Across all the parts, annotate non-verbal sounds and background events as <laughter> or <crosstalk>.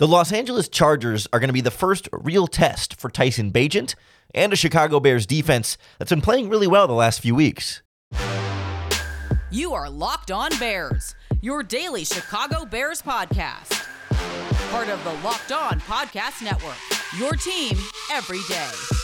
The Los Angeles Chargers are going to be the first real test for Tyson Bagent and a Chicago Bears defense that's been playing really well the last few weeks. You are Locked On Bears, your daily Chicago Bears podcast. Part of the Locked On Podcast Network, your team every day.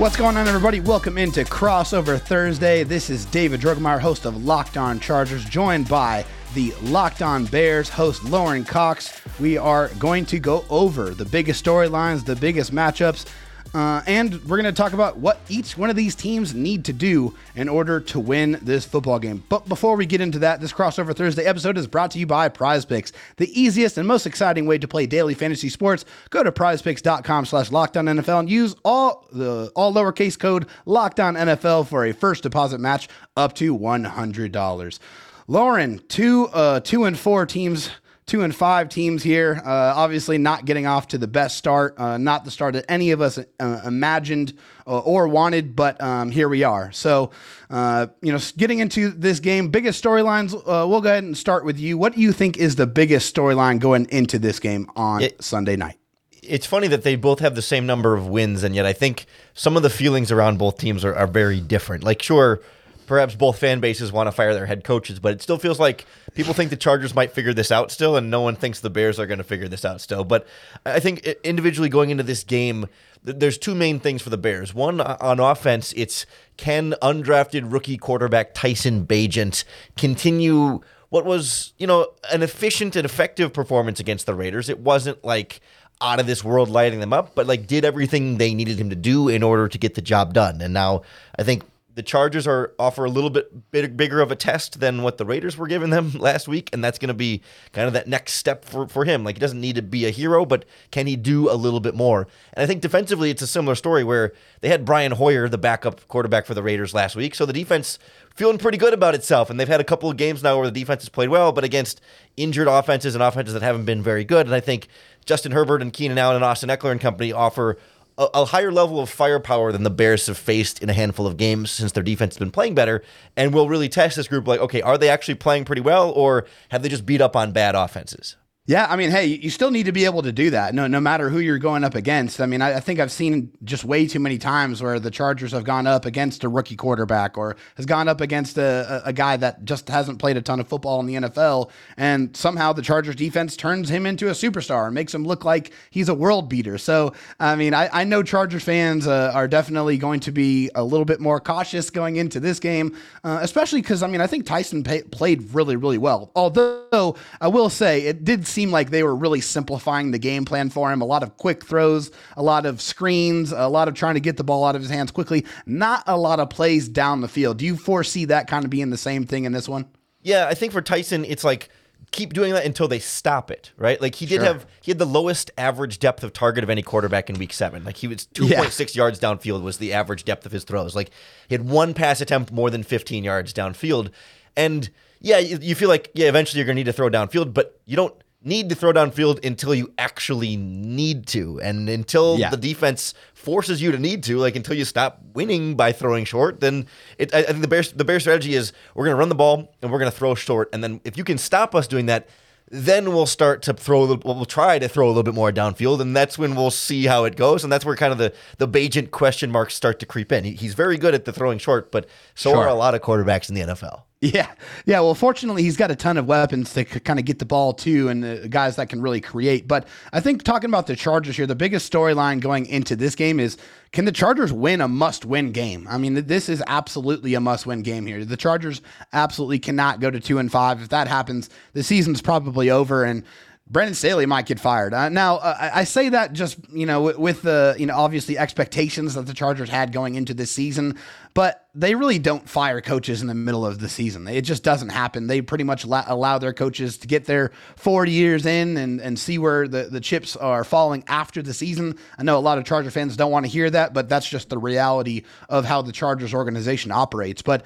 What's going on, everybody? Welcome into Crossover Thursday. This is David Droegemeier, host of Locked On Chargers, joined by the Locked On Bears host Lauren Cox. We are going to go over the biggest storylines, the biggest matchups, uh, and we're going to talk about what each one of these teams need to do in order to win this football game. But before we get into that, this crossover Thursday episode is brought to you by Prize Picks, the easiest and most exciting way to play daily fantasy sports. Go to prizepicks.com slash lockdown and use all the all lowercase code lockdown for a first deposit match up to $100. Lauren, two uh, two and four teams two and five teams here. Uh, obviously, not getting off to the best start, uh, not the start that any of us uh, imagined uh, or wanted, but um, here we are. So, uh, you know, getting into this game, biggest storylines. Uh, we'll go ahead and start with you. What do you think is the biggest storyline going into this game on it, Sunday night? It's funny that they both have the same number of wins, and yet I think some of the feelings around both teams are, are very different. Like, sure perhaps both fan bases want to fire their head coaches, but it still feels like people think the Chargers might figure this out still, and no one thinks the Bears are going to figure this out still. But I think individually going into this game, there's two main things for the Bears. One, on offense, it's can undrafted rookie quarterback Tyson Bagent continue what was, you know, an efficient and effective performance against the Raiders? It wasn't like out of this world lighting them up, but like did everything they needed him to do in order to get the job done. And now I think the Chargers are offer a little bit big, bigger of a test than what the Raiders were giving them <laughs> last week, and that's going to be kind of that next step for, for him. Like he doesn't need to be a hero, but can he do a little bit more? And I think defensively, it's a similar story where they had Brian Hoyer, the backup quarterback for the Raiders last week, so the defense feeling pretty good about itself, and they've had a couple of games now where the defense has played well, but against injured offenses and offenses that haven't been very good. And I think Justin Herbert and Keenan Allen and Austin Ekeler and company offer a, a, higher level of firepower than the Bears have faced in a handful of games since their defense has been playing better, and will really test this group. Like, okay, are they actually playing pretty well, or have they just beat up on bad offenses? Yeah, I mean, hey, you still need to be able to do that. No, no matter who you're going up against. I mean, I, I, think I've seen just way too many times where the Chargers have gone up against a rookie quarterback or has gone up against a, a, guy that just hasn't played a ton of football in the NFL, and somehow the Chargers defense turns him into a superstar and makes him look like he's a world beater. So, I mean, I, I know Chargers fans uh, are definitely going to be a little bit more cautious going into this game, uh, especially because I mean, I think Tyson pay, played really, really well. Although I will say it did seem seemed like they were really simplifying the game plan for him. A lot of quick throws, a lot of screens, a lot of trying to get the ball out of his hands quickly, not a lot of plays down the field. Do you foresee that kind of being the same thing in this one? Yeah, I think for Tyson, it's like keep doing that until they stop it, right? Like he did sure. have he had the lowest average depth of target of any quarterback in week 7. Like he was 2.6 yeah. yards downfield was the average depth of his throws. Like he had one pass attempt more than 15 yards downfield. And yeah, you, you feel like yeah, eventually you're going to need to throw downfield, but you don't need to throw downfield until you actually need to. And until yeah. the defense forces you to need to, like until you stop winning by throwing short, then it, I, I think the Bears the Bears strategy is we're going to run the ball and we're going to throw short. And then if you can stop us doing that, then we'll start to throw we'll try to throw a little bit more downfield, and that's when we'll see how it goes. And that's where kind of the the Bagent question marks start to creep in. He, he's very good at the throwing short, but so sure. are a lot of quarterbacks in the NFL. Yeah, yeah. Well, fortunately, he's got a ton of weapons to kind of get the ball to, and the guys that can really create. But I think talking about the Chargers here, the biggest storyline going into this game is can the Chargers win a must-win game? I mean, this is absolutely a must-win game here. The Chargers absolutely cannot go to two and five. If that happens, the season's probably over, and Brandon Staley might get fired. Uh, now, uh, I say that just you know with the you know obviously expectations that the Chargers had going into this season, but they really don't fire coaches in the middle of the season. It just doesn't happen. They pretty much la- allow their coaches to get their four years in and, and see where the, the chips are falling after the season. I know a lot of Charger fans don't want to hear that, but that's just the reality of how the Chargers organization operates. But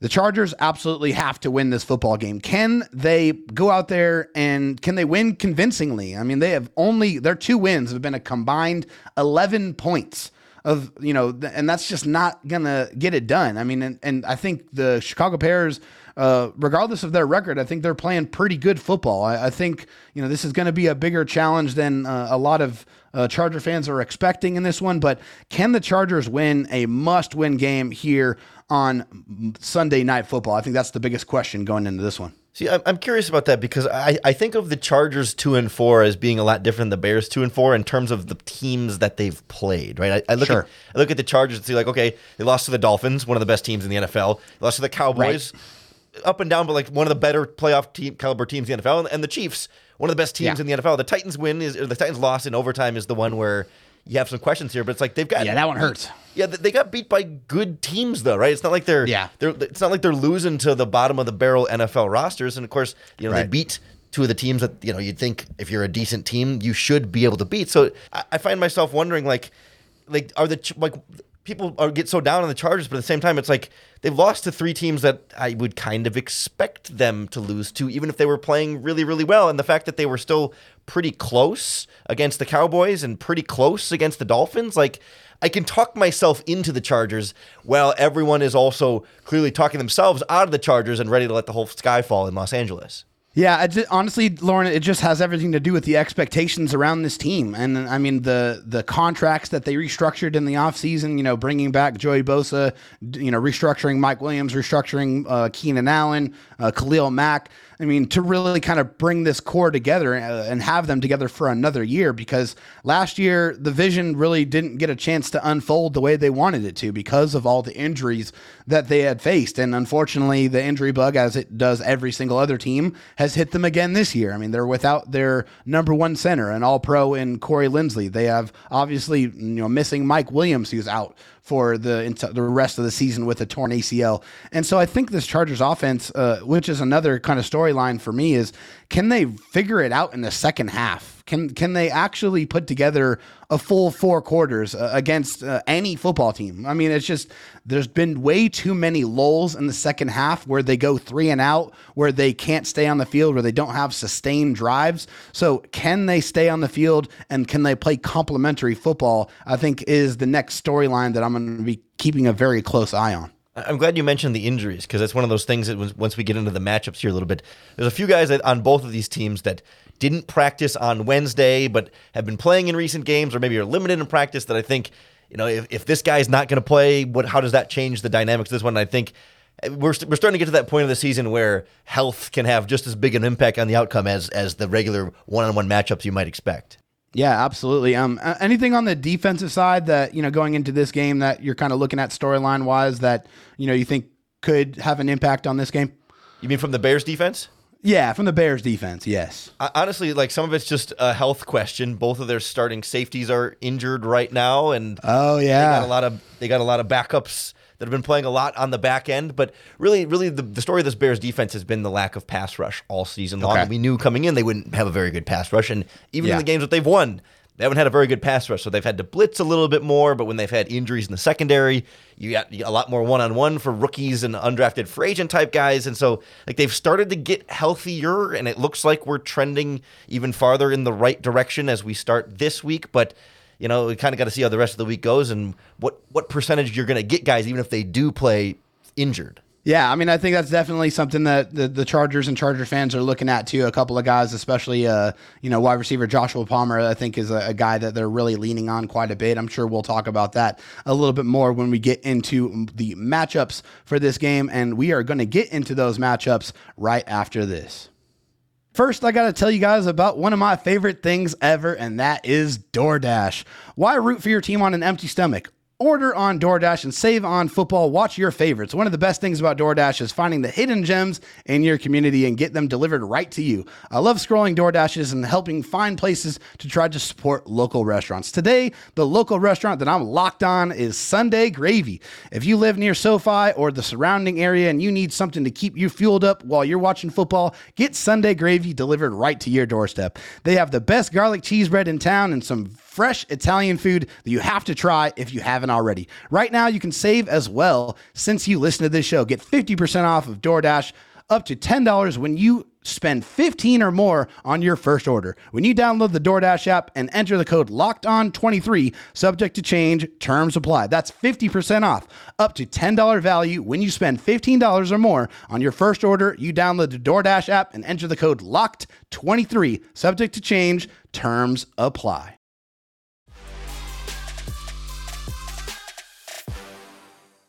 the Chargers absolutely have to win this football game. Can they go out there and can they win convincingly? I mean, they have only their two wins have been a combined 11 points of you know, and that's just not gonna get it done. I mean, and, and I think the Chicago Bears. Uh, regardless of their record, I think they're playing pretty good football. I, I think you know this is going to be a bigger challenge than uh, a lot of uh, Charger fans are expecting in this one. But can the Chargers win a must-win game here on Sunday Night Football? I think that's the biggest question going into this one. See, I'm, I'm curious about that because I, I think of the Chargers two and four as being a lot different than the Bears two and four in terms of the teams that they've played. Right? I, I look Sure. at I look at the Chargers and see like, okay, they lost to the Dolphins, one of the best teams in the NFL. They lost to the Cowboys, up and down, but like one of the better playoff team caliber teams in the NFL, and, and the Chiefs, one of the best teams Yeah. in the NFL. The Titans win is or the Titans loss in overtime is the one where you have some questions here, but it's like they've got Yeah, that one hurts. yeah, they got beat by good teams though, right? It's not like they're Yeah. They're, it's not like they're losing to the bottom of the barrel NFL rosters, and of course, you know they beat two of the teams that you know you'd think if you're a decent team you should be able to beat. So I, I find myself wondering like, like are the like people are get so down on the Chargers, but at the same time it's like they've lost to three teams that I would kind of expect them to lose to, even if they were playing really really well, and the fact that they were still pretty close against the Cowboys and pretty close against the Dolphins, like. I can talk myself into the Chargers while everyone is also clearly talking themselves out of the Chargers and ready to let the whole sky fall in Los Angeles. Yeah, I ju- honestly, Lauren, it just has everything to do with the expectations around this team. And I mean, the the contracts that they restructured in the offseason, you know, bringing back Joey Bosa, you know, restructuring Mike Williams, restructuring uh, Keenan Allen, uh, Khalil Mack. I mean, to really kind of bring this core together uh, and have them together for another year because last year the vision really didn't get a chance to unfold the way they wanted it to because of all the injuries that they had faced. And unfortunately, the injury bug, as it does every single other team, has hit them again this year. I mean, they're without their number one center, an all pro in Corey Linsley. They have obviously, you know, missing Mike Williams, who's out for the the rest of the season with a torn ACL. And so I think this Chargers offense, uh, which is another kind of storyline for me, is can they figure it out in the second half? Can can they actually put together a full four quarters uh, against uh, any football team? I mean, it's just there's been way too many lulls in the second half where they go three and out, where they can't stay on the field, where they don't have sustained drives. So can they stay on the field and can they play complementary football? I think is the next storyline that I'm going to be keeping a very close eye on. I'm glad you mentioned the injuries because that's one of those things that was, once we get into the matchups here a little bit, there's a few guys that, on both of these teams that didn't practice on Wednesday but have been playing in recent games or maybe are limited in practice that I think, you know, if, if this guy's not going to play, what how does that change the dynamics of this one? And I think uh, we're, st- we're starting to get to that point of the season where health can have just as big an impact on the outcome as as the regular one-on-one matchups you might expect. Yeah, absolutely. Um, anything on the defensive side that you know going into this game that you're kind of looking at storyline wise that you know you think could have an impact on this game? You mean from the Bears defense? Yeah, from the Bears defense, yes. I- Honestly, like some of it's just a health question. Both of their starting safeties are injured right now, and Oh they yeah, got a lot of they got a lot of backups that have been playing a lot on the back end. But really, really, the, the story of this Bears defense has been the lack of pass rush all season long. Okay. We knew coming in they wouldn't have a very good pass rush, and even Yeah. in the games that they've won, they haven't had a very good pass rush. So they've had to blitz a little bit more. But when they've had injuries in the secondary, you got a lot more one on one for rookies and undrafted free agent type guys. And so like they've started to get healthier, and it looks like we're trending even farther in the right direction as we start this week. But you know, we kind of got to see how the rest of the week goes and what what percentage you're going to get guys, even if they do play injured. Yeah, I mean, I think that's definitely something that the, the Chargers and Charger fans are looking at too. A couple of guys, especially uh, you know, wide receiver Joshua Palmer, I think is a, a guy that they're really leaning on quite a bit. I'm sure we'll talk about that a little bit more when we get into the matchups for this game, and we are going to get into those matchups right after this. First, I got to tell you guys about one of my favorite things ever, and that is DoorDash. Why root for your team on an empty stomach? Order on DoorDash and save on football. Watch your favorites. One of the best things about DoorDash is finding the hidden gems in your community and get them delivered right to you. I love scrolling DoorDashes and helping find places to try to support local restaurants. Today, the local restaurant that I'm locked on is Sunday Gravy. If you live near SoFi or the surrounding area and you need something to keep you fueled up while you're watching football, get Sunday Gravy delivered right to your doorstep. They have the best garlic cheese bread in town and some fresh Italian food that you have to try if you haven't already. Right now, you can save as well since you listen to this show. Get 50% off of DoorDash up to $10 when you spend 15 or more on your first order. When you download the DoorDash app and enter the code locked on 23, subject to change, terms apply. That's 50% off, up to $10 value when you spend $15 or more on your first order. You download the DoorDash app and enter the code locked 23, subject to change, terms apply.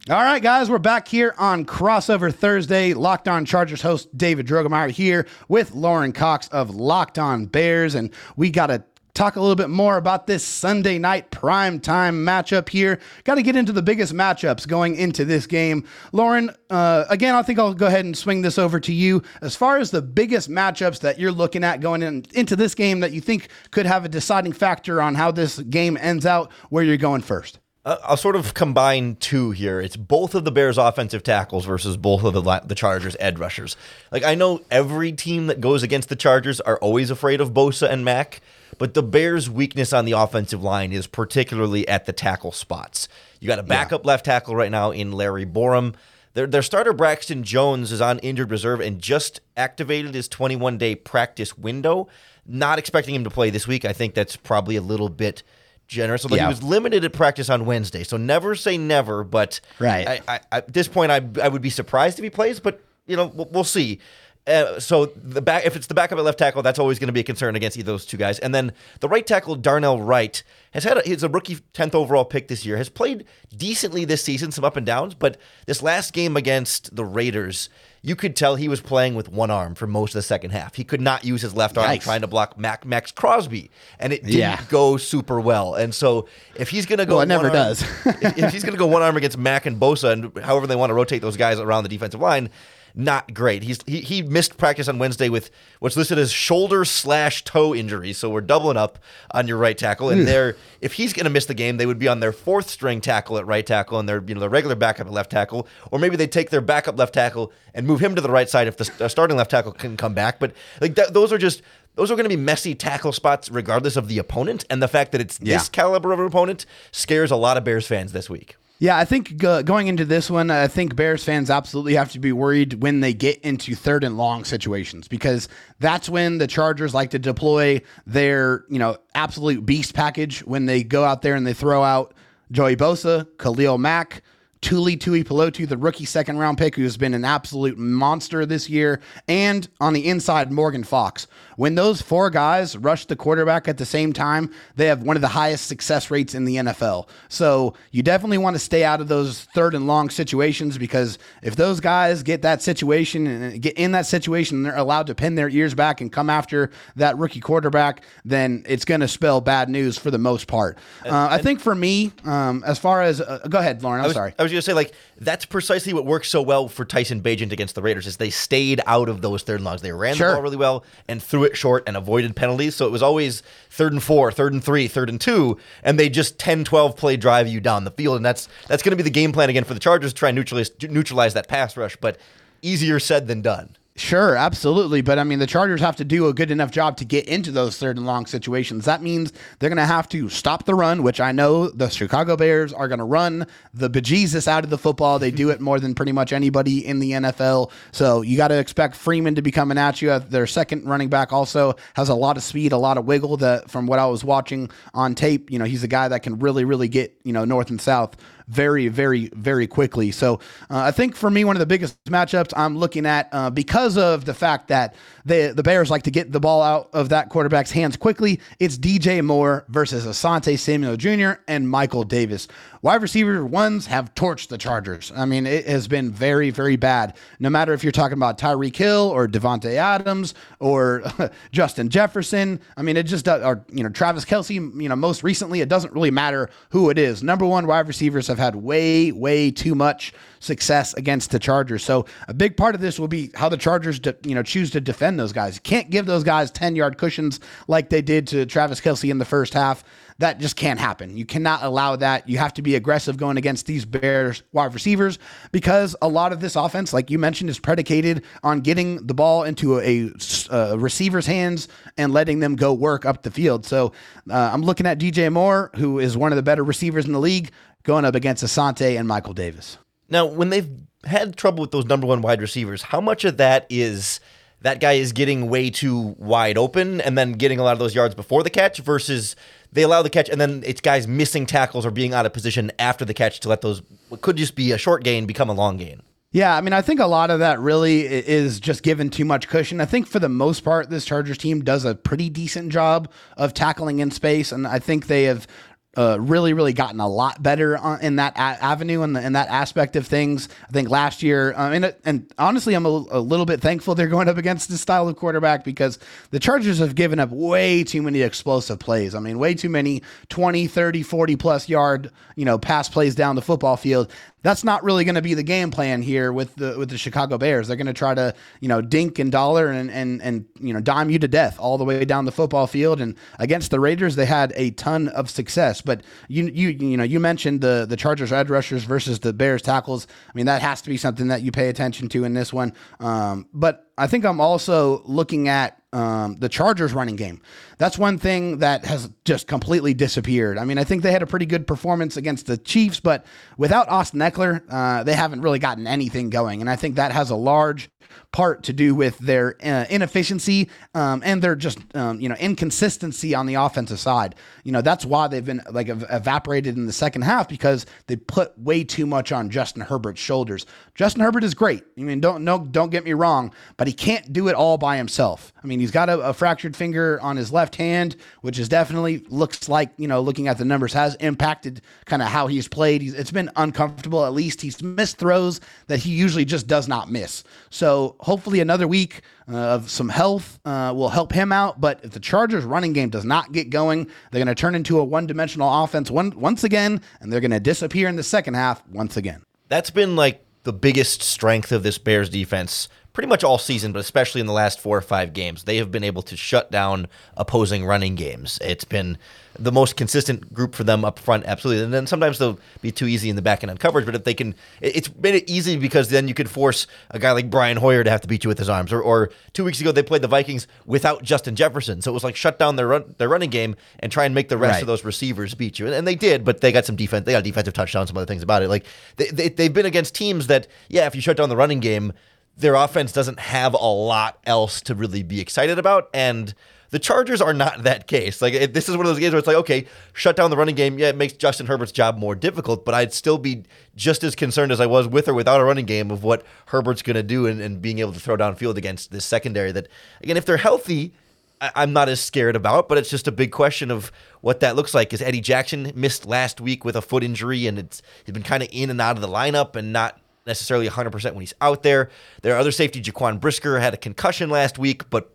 All right, guys, we're back here on Crossover Thursday. Locked On Chargers host David Droegemeier here with Lauren Cox of Locked On Bears, and we got to talk a little bit more about this Sunday night prime time matchup here. Got to get into the biggest matchups going into this game. Lauren, uh, again, I think I'll go ahead and swing this over to you. As far as the biggest matchups that you're looking at going in, into this game that you think could have a deciding factor on how this game ends out, where you're going first. Uh, I'll sort of combine two here. It's both of the Bears' offensive tackles versus both of the the Chargers' edge rushers. Like I know every team that goes against the Chargers are always afraid of Bosa and Mack, but the Bears' weakness on the offensive line is particularly at the tackle spots. You got a backup yeah. left tackle right now in Larry Borom. Their, their starter Braxton Jones is on injured reserve and just activated his 21 day practice window. Not expecting him to play this week. I think that's probably a little bit generous. Although yeah. he was limited at practice on Wednesday, so never say never. But right I, I, at this point, I I would be surprised if he plays, but you know we'll, we'll see. Uh, so the back, if it's the backup at left tackle, that's always going to be a concern against either those two guys. And then the right tackle, Darnell Wright, has had a, he's a rookie tenth overall pick this year. Has played decently this season, some up and downs, but this last game against the Raiders, you could tell he was playing with one arm for most of the second half. He could not use his left arm trying to block Mac, Maxx Crosby, and it didn't yeah. go super well. And so if he's going to go, well, it never arm, does. <laughs> if, if he's going to go one arm against Mack and Bosa, and however they want to rotate those guys around the defensive line, not great. He's he, he missed practice on Wednesday with what's listed as shoulder slash toe injury. So we're doubling up on your right tackle. And there, if he's going to miss the game, they would be on their fourth string tackle at right tackle and their you know their regular backup at left tackle, or maybe they take their backup left tackle and move him to the right side if the uh, starting left tackle can come back. But like that, those are just those are going to be messy tackle spots regardless of the opponent. And the fact that it's yeah. this caliber of an opponent scares a lot of Bears fans this week. Yeah, I think go, going into this one, I think Bears fans absolutely have to be worried when they get into third and long situations because that's when the Chargers like to deploy their, you know, absolute beast package when they go out there and they throw out Joey Bosa, Khalil Mack, Tuli Tuipulotu, the rookie second round pick, who's been an absolute monster this year, and on the inside, Morgan Fox. When those four guys rush the quarterback at the same time, they have one of the highest success rates in the NFL. So you definitely want to stay out of those third and long situations because if those guys get that situation and get in that situation, and they're allowed to pin their ears back and come after that rookie quarterback, then it's going to spell bad news for the most part. Uh, I think for me, um, as far as uh, go ahead, Lauren. I'm I was, sorry. I was going to say like that's precisely what works so well for Tyson Bagent against the Raiders is they stayed out of those third and longs. They ran sure. the ball really well and threw it short and avoided penalties. So it was always third and four, third and three, third and two, and they just 10, 12 play drive you down the field. And that's that's going to be the game plan again for the Chargers to try and neutralize neutralize that pass rush. But easier said than done. Sure, absolutely. But I mean, the Chargers have to do a good enough job to get into those third and long situations. That means they're going to have to stop the run, which I know the Chicago Bears are going to run the bejesus out of the football. They do it more than pretty much anybody in the NFL. So you got to expect Freeman to be coming at you. Uh, their second running back also has a lot of speed, a lot of wiggle. That from what I was watching on tape, you know, he's a guy that can really, really get you know north and south very, very, very quickly. So uh, I think for me, one of the biggest matchups I'm looking at uh, because of the fact that the the Bears like to get the ball out of that quarterback's hands quickly. It's DJ Moore versus Asante Samuel Jr. and Michael Davis. Wide receiver ones have torched the Chargers. I mean, it has been very, very bad. No matter if you're talking about Tyreek Hill or Davante Adams or <laughs> Justin Jefferson. I mean, it just does, or you know Travis Kelce. You know, most recently, it doesn't really matter who it is. Number one wide receivers have had way, way too much success against the Chargers. So a big part of this will be how the Chargers, de- you know, choose to defend those guys. You can't give those guys 10 yard cushions like they did to Travis Kelce in the first half. That just can't happen. You cannot allow that. You have to be aggressive going against these Bears wide receivers because a lot of this offense, like you mentioned, is predicated on getting the ball into a, a receiver's hands and letting them go work up the field. So uh, I'm looking at DJ Moore, who is one of the better receivers in the league, going up against Asante and Michael Davis. Now, when they've had trouble with those number one wide receivers, how much of that is that guy is getting way too wide open and then getting a lot of those yards before the catch versus they allow the catch and then it's guys missing tackles or being out of position after the catch to let those what could just be a short gain become a long gain? Yeah, I mean, I think a lot of that really is just given too much cushion. I think for the most part, this Chargers team does a pretty decent job of tackling in space, and I think they have uh, really, really gotten a lot better in that a- avenue and in, in, that aspect of things. I think last year, uh, and, and honestly, I'm a, a, little bit thankful they're going up against this style of quarterback because the Chargers have given up way too many explosive plays. I mean, way too many 20, 30, 40 plus yard, you know, pass plays down the football field that's not really going to be the game plan here with the with the Chicago Bears. They're going to try to you know dink and dollar and and and you know dime you to death all the way down the football field. And against the Raiders, they had a ton of success. But you you you know you mentioned the the Chargers edge rushers versus the Bears tackles. I mean that has to be something that you pay attention to in this one. Um, but I think I'm also looking at um, the Chargers running game. That's one thing that has just completely disappeared. I mean, I think they had a pretty good performance against the Chiefs, but without Austin Ekeler, uh, they haven't really gotten anything going. And I think that has a large part to do with their uh, inefficiency um, and their just um, you know inconsistency on the offensive side. You know that's why they've been like ev- evaporated in the second half because they put way too much on Justin Herbert's shoulders. Justin Herbert is great. I mean, don't no don't get me wrong, but he can't do it all by himself. I mean, he's got a, a fractured finger on his left hand, which is definitely looks like you know looking at the numbers has impacted kind of how he's played. He's, it's been uncomfortable. At least he's missed throws that he usually just does not miss. So hopefully another week uh, of some health uh, will help him out. But if the Chargers running game does not get going, they're going to turn into a one dimensional offense one, once again, and they're going to disappear in the second half once again. That's been like the biggest strength of this Bears defense pretty much all season, but especially in the last four or five games. They have been able to shut down opposing running games. It's been the most consistent group for them up front, absolutely. And then sometimes they'll be too easy in the back end on coverage, but if they can, it's made it easy because then you could force a guy like Brian Hoyer to have to beat you with his arms. Or, or two weeks ago, they played the Vikings without Justin Jefferson. So it was like shut down their run, their running game and try and make the rest right. of those receivers beat you. And, and, they did, but they got some defense. They got a defensive touchdown, some other things about it. Like they, they, they've been against teams that, yeah, if you shut down the running game, their offense doesn't have a lot else to really be excited about. And the Chargers are not that case. Like it, this is one of those games where it's like, okay, shut down the running game. Yeah, it makes Justin Herbert's job more difficult, but I'd still be just as concerned as I was with or without a running game of what Herbert's going to do and, and being able to throw downfield against this secondary. That again, if they're healthy. I'm not as scared about, but it's just a big question of what that looks like. Because Eddie Jackson missed last week with a foot injury, and it's he's been kind of in and out of the lineup and not necessarily 100% when he's out there. Their other safety, Jaquan Brisker, had a concussion last week, but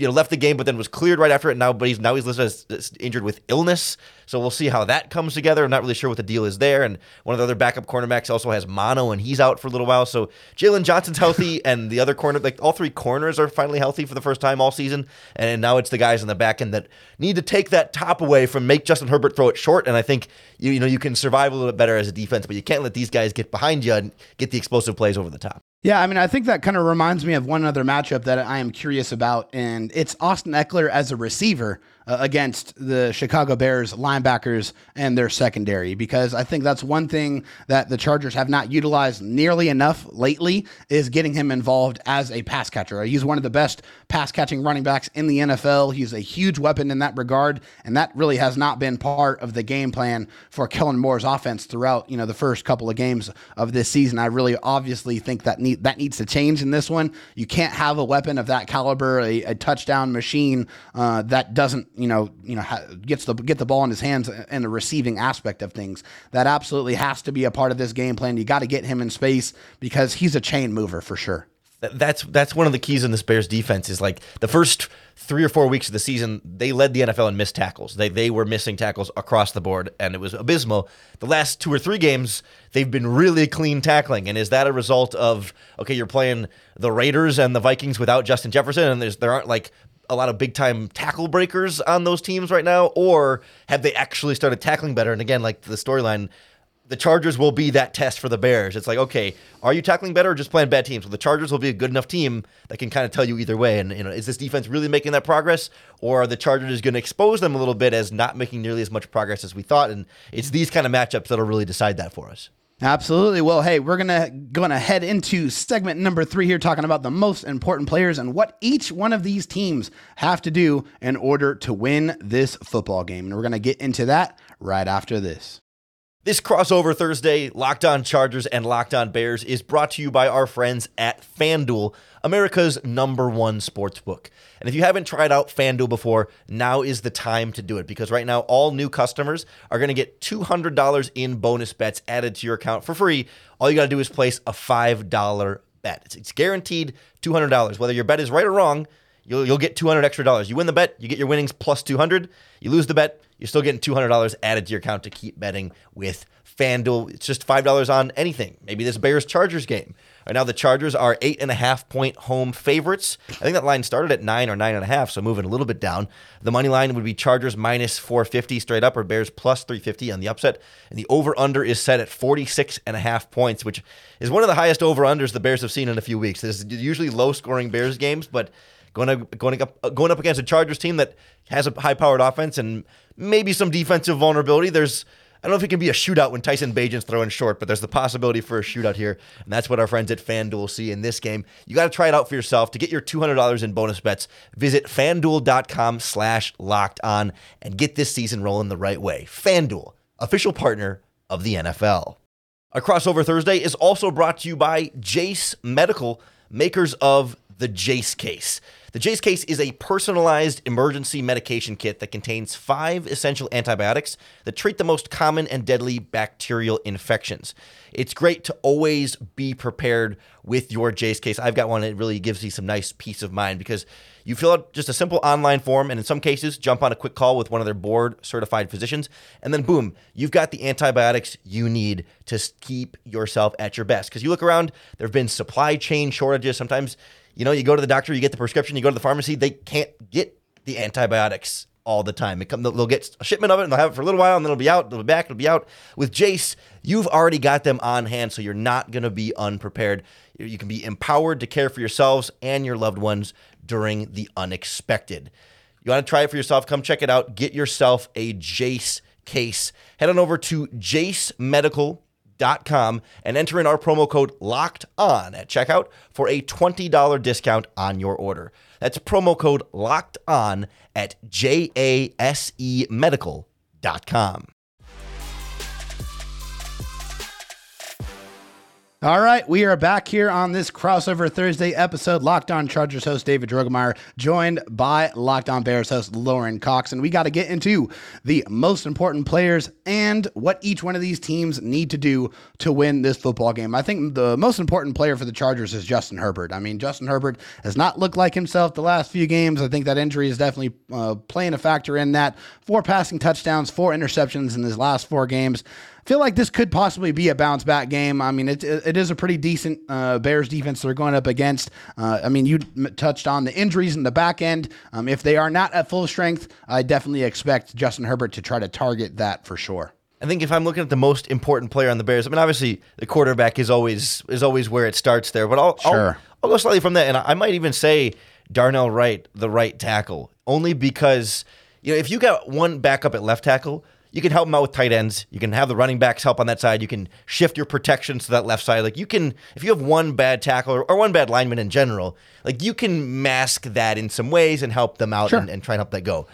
you know left the game, but then was cleared right after it. Now, but he's now he's listed as, as injured with illness. So we'll see how that comes together. I'm not really sure what the deal is there. And one of the other backup cornerbacks also has mono, and he's out for a little while. So Jaylon Johnson's healthy, <laughs> and the other corner, like all three corners, are finally healthy for the first time all season. And now it's the guys in the back end that need to take that top away from make Justin Herbert throw it short. And I think you, you know you can survive a little bit better as a defense, but you can't let these guys get behind you and get the explosive plays over the top. Yeah, I mean, I think that kind of reminds me of one other matchup that I am curious about, and it's Austin Ekeler as a receiver uh, against the Chicago Bears linebackers and their secondary because I think that's one thing that the Chargers have not utilized nearly enough lately is getting him involved as a pass catcher. He's one of the best pass catching running backs in the NFL. He's a huge weapon in that regard, and that really has not been part of the game plan for Kellen Moore's offense throughout you know the first couple of games of this season. I really obviously think that need that needs to change in this one. You can't have a weapon of that caliber, a, a touchdown machine uh, that doesn't you know, you know, gets the get the ball in his hands and the receiving aspect of things. That absolutely has to be a part of this game plan. You got to get him in space because he's a chain mover for sure. That's that's one of the keys in this Bears defense is like the first three or four weeks of the season, they led the NFL in missed tackles. They they were missing tackles across the board, and it was abysmal. The last two or three games, they've been really clean tackling. And is that a result of okay, you're playing the Raiders and the Vikings without Justin Jefferson, and there's there aren't like a lot of big time tackle breakers on those teams right now, or have they actually started tackling better? And again, like the storyline, the Chargers will be that test for the Bears. It's like, okay, are you tackling better or just playing bad teams? Well, the Chargers will be a good enough team that can kind of tell you either way. And you know, is this defense really making that progress, or are the Chargers going to expose them a little bit as not making nearly as much progress as we thought? And it's these kind of matchups that'll really decide that for us. Absolutely. Well, hey, we're gonna gonna head into segment number three here, talking about the most important players and what each one of these teams have to do in order to win this football game. And we're gonna get into that right after this. This crossover Thursday, Locked On Chargers and Locked On Bears is brought to you by our friends at FanDuel, America's number one sports book. And if you haven't tried out FanDuel before, now is the time to do it because right now all new customers are going to get $200 in bonus bets added to your account for free. All you got to do is place a $5 bet. It's, it's guaranteed $200. Whether your bet is right or wrong, you'll, you'll get 200 extra dollars. You win the bet, you get your winnings plus 200. You lose the bet, you're still getting $200 added to your account to keep betting with FanDuel. It's just $5 on anything. Maybe this Bears Chargers game. Right now, the Chargers are eight and a half point home favorites. I think that line started at nine or nine and a half, so moving a little bit down. The money line would be Chargers minus 450 straight up, or Bears plus 350 on the upset. And the over under is set at 46 and a half points, which is one of the highest over unders the Bears have seen in a few weeks. This is usually low scoring Bears games, but going up, going up uh, going up against a Chargers team that has a high powered offense and maybe some defensive vulnerability. There's I don't know if it can be a shootout when Tyson Bagent's throwing short, but there's the possibility for a shootout here. And that's what our friends at FanDuel see in this game. You got to try it out for yourself. To get your $200 in bonus bets, visit fanduel.com slash locked on and get this season rolling the right way. FanDuel, official partner of the NFL. Our crossover Thursday is also brought to you by Jase Medical, makers of the Jase case. The Jase case is a personalized emergency medication kit that contains five essential antibiotics that treat the most common and deadly bacterial infections. It's great to always be prepared with your Jase case. I've got one that really gives you some nice peace of mind because you fill out just a simple online form, and in some cases, jump on a quick call with one of their board certified physicians, and then boom, you've got the antibiotics you need to keep yourself at your best. Because you look around, there have been supply chain shortages. Sometimes you know, you go to the doctor, you get the prescription, you go to the pharmacy, they can't get the antibiotics all the time. Come, they'll get a shipment of it and they'll have it for a little while and then it'll be out, it'll be back, it'll be out. With Jase, you've already got them on hand, so you're not going to be unprepared. You can be empowered to care for yourselves and your loved ones during the unexpected. You want to try it for yourself? Come check it out. Get yourself a Jase case. Head on over to Jase And enter in our promo code locked on at checkout for a $20 discount on your order. That's promo code locked on at jasemedical.com. All right, we are back here on this crossover Thursday episode. Locked On Chargers host David Droegemeier, joined by Locked On Bears host Lauren Cox, and we got to get into the most important players and what each one of these teams need to do to win this football game. I think the most important player for the Chargers is Justin Herbert. I mean, Justin Herbert has not looked like himself the last few games. I think that injury is definitely uh, playing a factor in that. Four passing touchdowns, four interceptions in his last four games feel like this could possibly be a bounce back game. I mean, it, it is a pretty decent uh, Bears defense they're going up against. Uh, I mean, you touched on the injuries in the back end. Um, if they are not at full strength, I definitely expect Justin Herbert to try to target that for sure. I think if I'm looking at the most important player on the Bears, I mean, obviously the quarterback is always is always where it starts there. But I'll sure. I'll, I'll go slightly from that, and I might even say Darnell Wright, the right tackle, only because you know if you got one backup at left tackle, you can help them out with tight ends. You can have the running backs help on that side. You can shift your protections to that left side. Like you can, if you have one bad tackle or, or one bad lineman in general, like you can mask that in some ways and help them out sure. and, and try and help that go.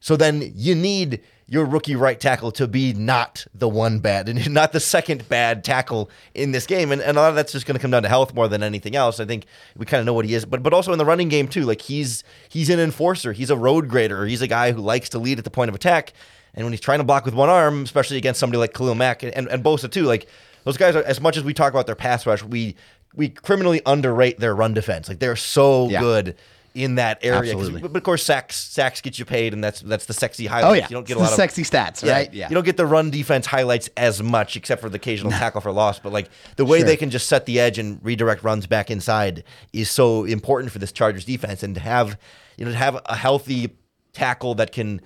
So then you need your rookie right tackle to be not the one bad and <laughs> not the second bad tackle in this game. And, and a lot of that's just going to come down to health more than anything else. I think we kind of know what he is, but but also in the running game too. Like he's he's an enforcer. He's a road grader. He's a guy who likes to lead at the point of attack. And when he's trying to block with one arm, especially against somebody like Khalil Mack and, and, and Bosa too, like those guys are as much as we talk about their pass rush, we we criminally underrate their run defense. Like they're so yeah. good in that area. But of course, sacks sacks get you paid, and that's that's the sexy highlights. Oh yeah, you don't get it's a lot of sexy stats, right? Yeah, you don't get the run defense highlights as much, except for the occasional <laughs> tackle for loss. But like the way sure. they can just set the edge and redirect runs back inside is so important for this Chargers defense, and to have you know to have a healthy tackle that can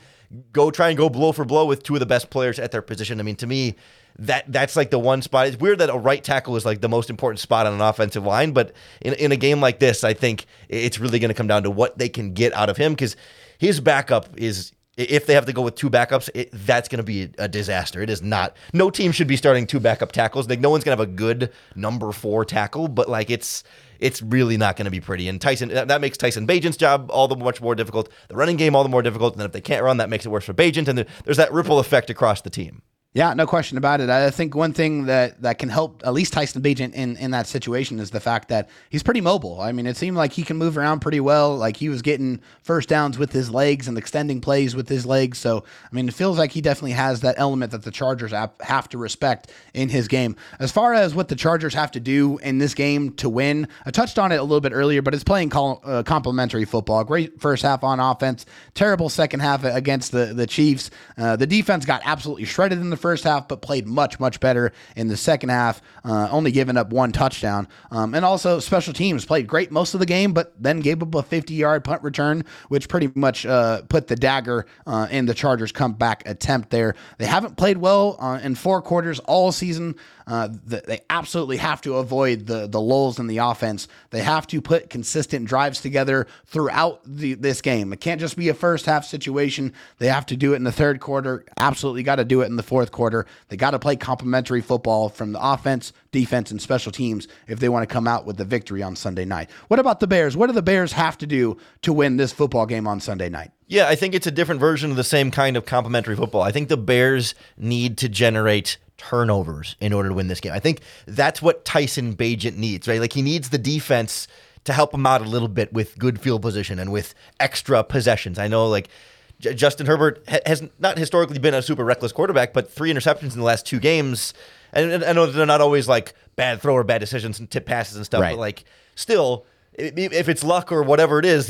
go try and go blow for blow with two of the best players at their position. I mean, to me, that that's like the one spot. It's weird that a right tackle is like the most important spot on an offensive line, but in, in a game like this, I think it's really going to come down to what they can get out of him because his backup is if they have to go with two backups, it, that's going to be a disaster. It is not. No team should be starting two backup tackles. Like no one's going to have a good number four tackle, but like it's it's really not going to be pretty. And Tyson that, makes Tyson Bagent's job all the much more difficult. The running game all the more difficult. And then if they can't run, that makes it worse for Bagent. And there- there's that ripple effect across the team. Yeah, no question about it. I think one thing that, that can help at least Tyson Bagent in, in that situation is the fact that he's pretty mobile. I mean, it seemed like he can move around pretty well. Like he was getting first downs with his legs and extending plays with his legs. So, I mean, it feels like he definitely has that element that the Chargers have, to respect in his game. As far as what the Chargers have to do in this game to win, I touched on it a little bit earlier, but it's playing col- uh, complementary football. Great first half on offense, terrible second half against the, the Chiefs. Uh, the defense got absolutely shredded in the first half, but played much, much better in the second half, uh, only giving up one touchdown. Um, and also, special teams played great most of the game, but then gave up a 50 yard punt return, which pretty much uh, put the dagger uh, in the Chargers' comeback attempt there. They haven't played well uh, in four quarters all season. Uh, they absolutely have to avoid the the lulls in the offense. They have to put consistent drives together throughout the, this game. It can't just be a first half situation. They have to do it in the third quarter. Absolutely got to do it in the fourth quarter. They got to play complementary football from the offense, defense, and special teams if they want to come out with the victory on Sunday night. What about the Bears? What do the Bears have to do to win this football game on Sunday night? Yeah, I think it's a different version of the same kind of complementary football. I think the Bears need to generate turnovers in order to win this game. I think that's what Tyson Bagent needs, right? Like he needs the defense to help him out a little bit with good field position and with extra possessions. I know like J- Justin Herbert ha- has not historically been a super reckless quarterback, but three interceptions in the last two games. And, and I know they're not always like bad throw or bad decisions and tip passes and stuff, Right. but like still, if it's luck or whatever it is,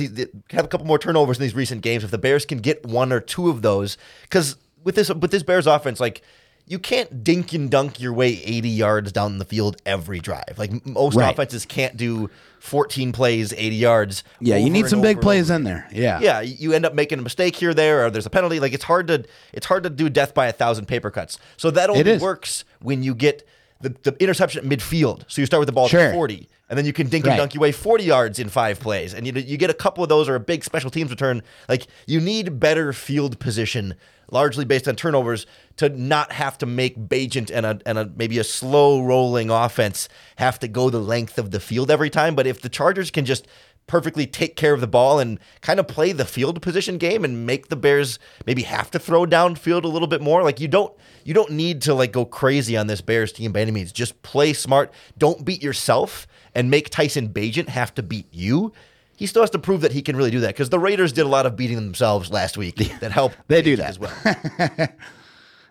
have a couple more turnovers in these recent games. If the Bears can get one or two of those, because with this with this Bears offense, like you can't dink and dunk your way 80 yards down the field every drive. Like most Right. offenses can't do 14 plays, 80 yards. Yeah, you need some big plays in there. Yeah. yeah, you end up making a mistake here, there, or there's a penalty. Like it's hard to it's hard to do death by a thousand paper cuts. So that only works when you get the, the interception at midfield. So you start with the ball Sure. at 40, and then you can dink Right. and dunk your way 40 yards in five plays, and you you get a couple of those or a big special teams return. Like you need better field position, largely based on turnovers, to not have to make Bagent and a and a maybe a slow rolling offense have to go the length of the field every time. But if the Chargers can just perfectly take care of the ball and kind of play the field position game and make the Bears maybe have to throw downfield a little bit more. Like you don't you don't need to like go crazy on this Bears team by any means. Just play smart. Don't beat yourself and make Tyson Bagent have to beat you. He still has to prove that he can really do that because the Raiders did a lot of beating themselves last week that helped. They do that. as well. <laughs>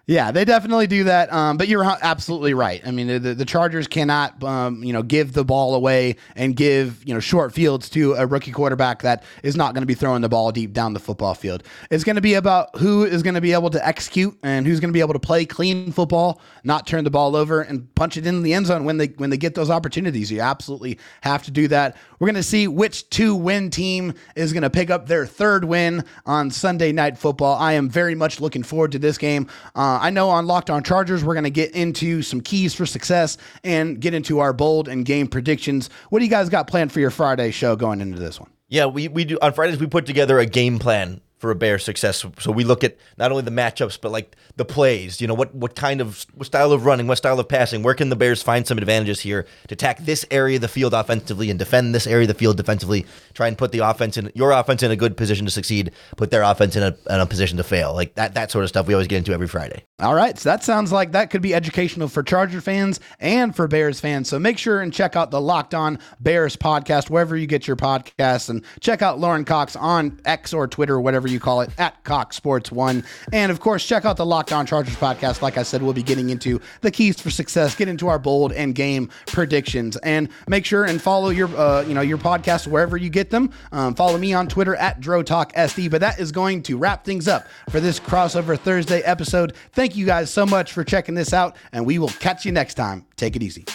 Yeah, they definitely do that. Um, but you're absolutely right. I mean, the, the Chargers cannot, um, you know, give the ball away and give you know short fields to a rookie quarterback that is not going to be throwing the ball deep down the football field. It's going to be about who is going to be able to execute and who's going to be able to play clean football, not turn the ball over and punch it in the end zone when they when they get those opportunities. You absolutely have to do that. We're going to see which two win team is going to pick up their third win on Sunday Night Football. I am very much looking forward to this game. Uh, I know on Locked On Chargers, we're going to get into some keys for success and get into our bold and game predictions. What do you guys got planned for your Friday show going into this one? Yeah, we, we do on Fridays we put together a game plan for a Bears success. So we look at not only the matchups but like the plays. You know what what kind of what style of running, what style of passing. Where can the Bears find some advantages here to attack this area of the field offensively and defend this area of the field defensively? Try and put the offense in your offense in a good position to succeed. Put their offense in a, in a position to fail. Like that that sort of stuff we always get into every Friday. All right, so that sounds like that could be educational for Charger fans and for Bears fans. So make sure and check out the Locked On Bears podcast wherever you get your podcasts, and check out Lauren Cox on X or Twitter, or whatever you call it, at Cox Sports One, and of course check out the Locked On Chargers podcast. Like I said, we'll be getting into the keys for success, get into our bold and game predictions, and make sure and follow your uh, you know your podcast wherever you get them. Um, follow me on Twitter at DroTalkSD. But that is going to wrap things up for this crossover Thursday episode. Thank you guys so much for checking this out, and we will catch you next time. Take it easy.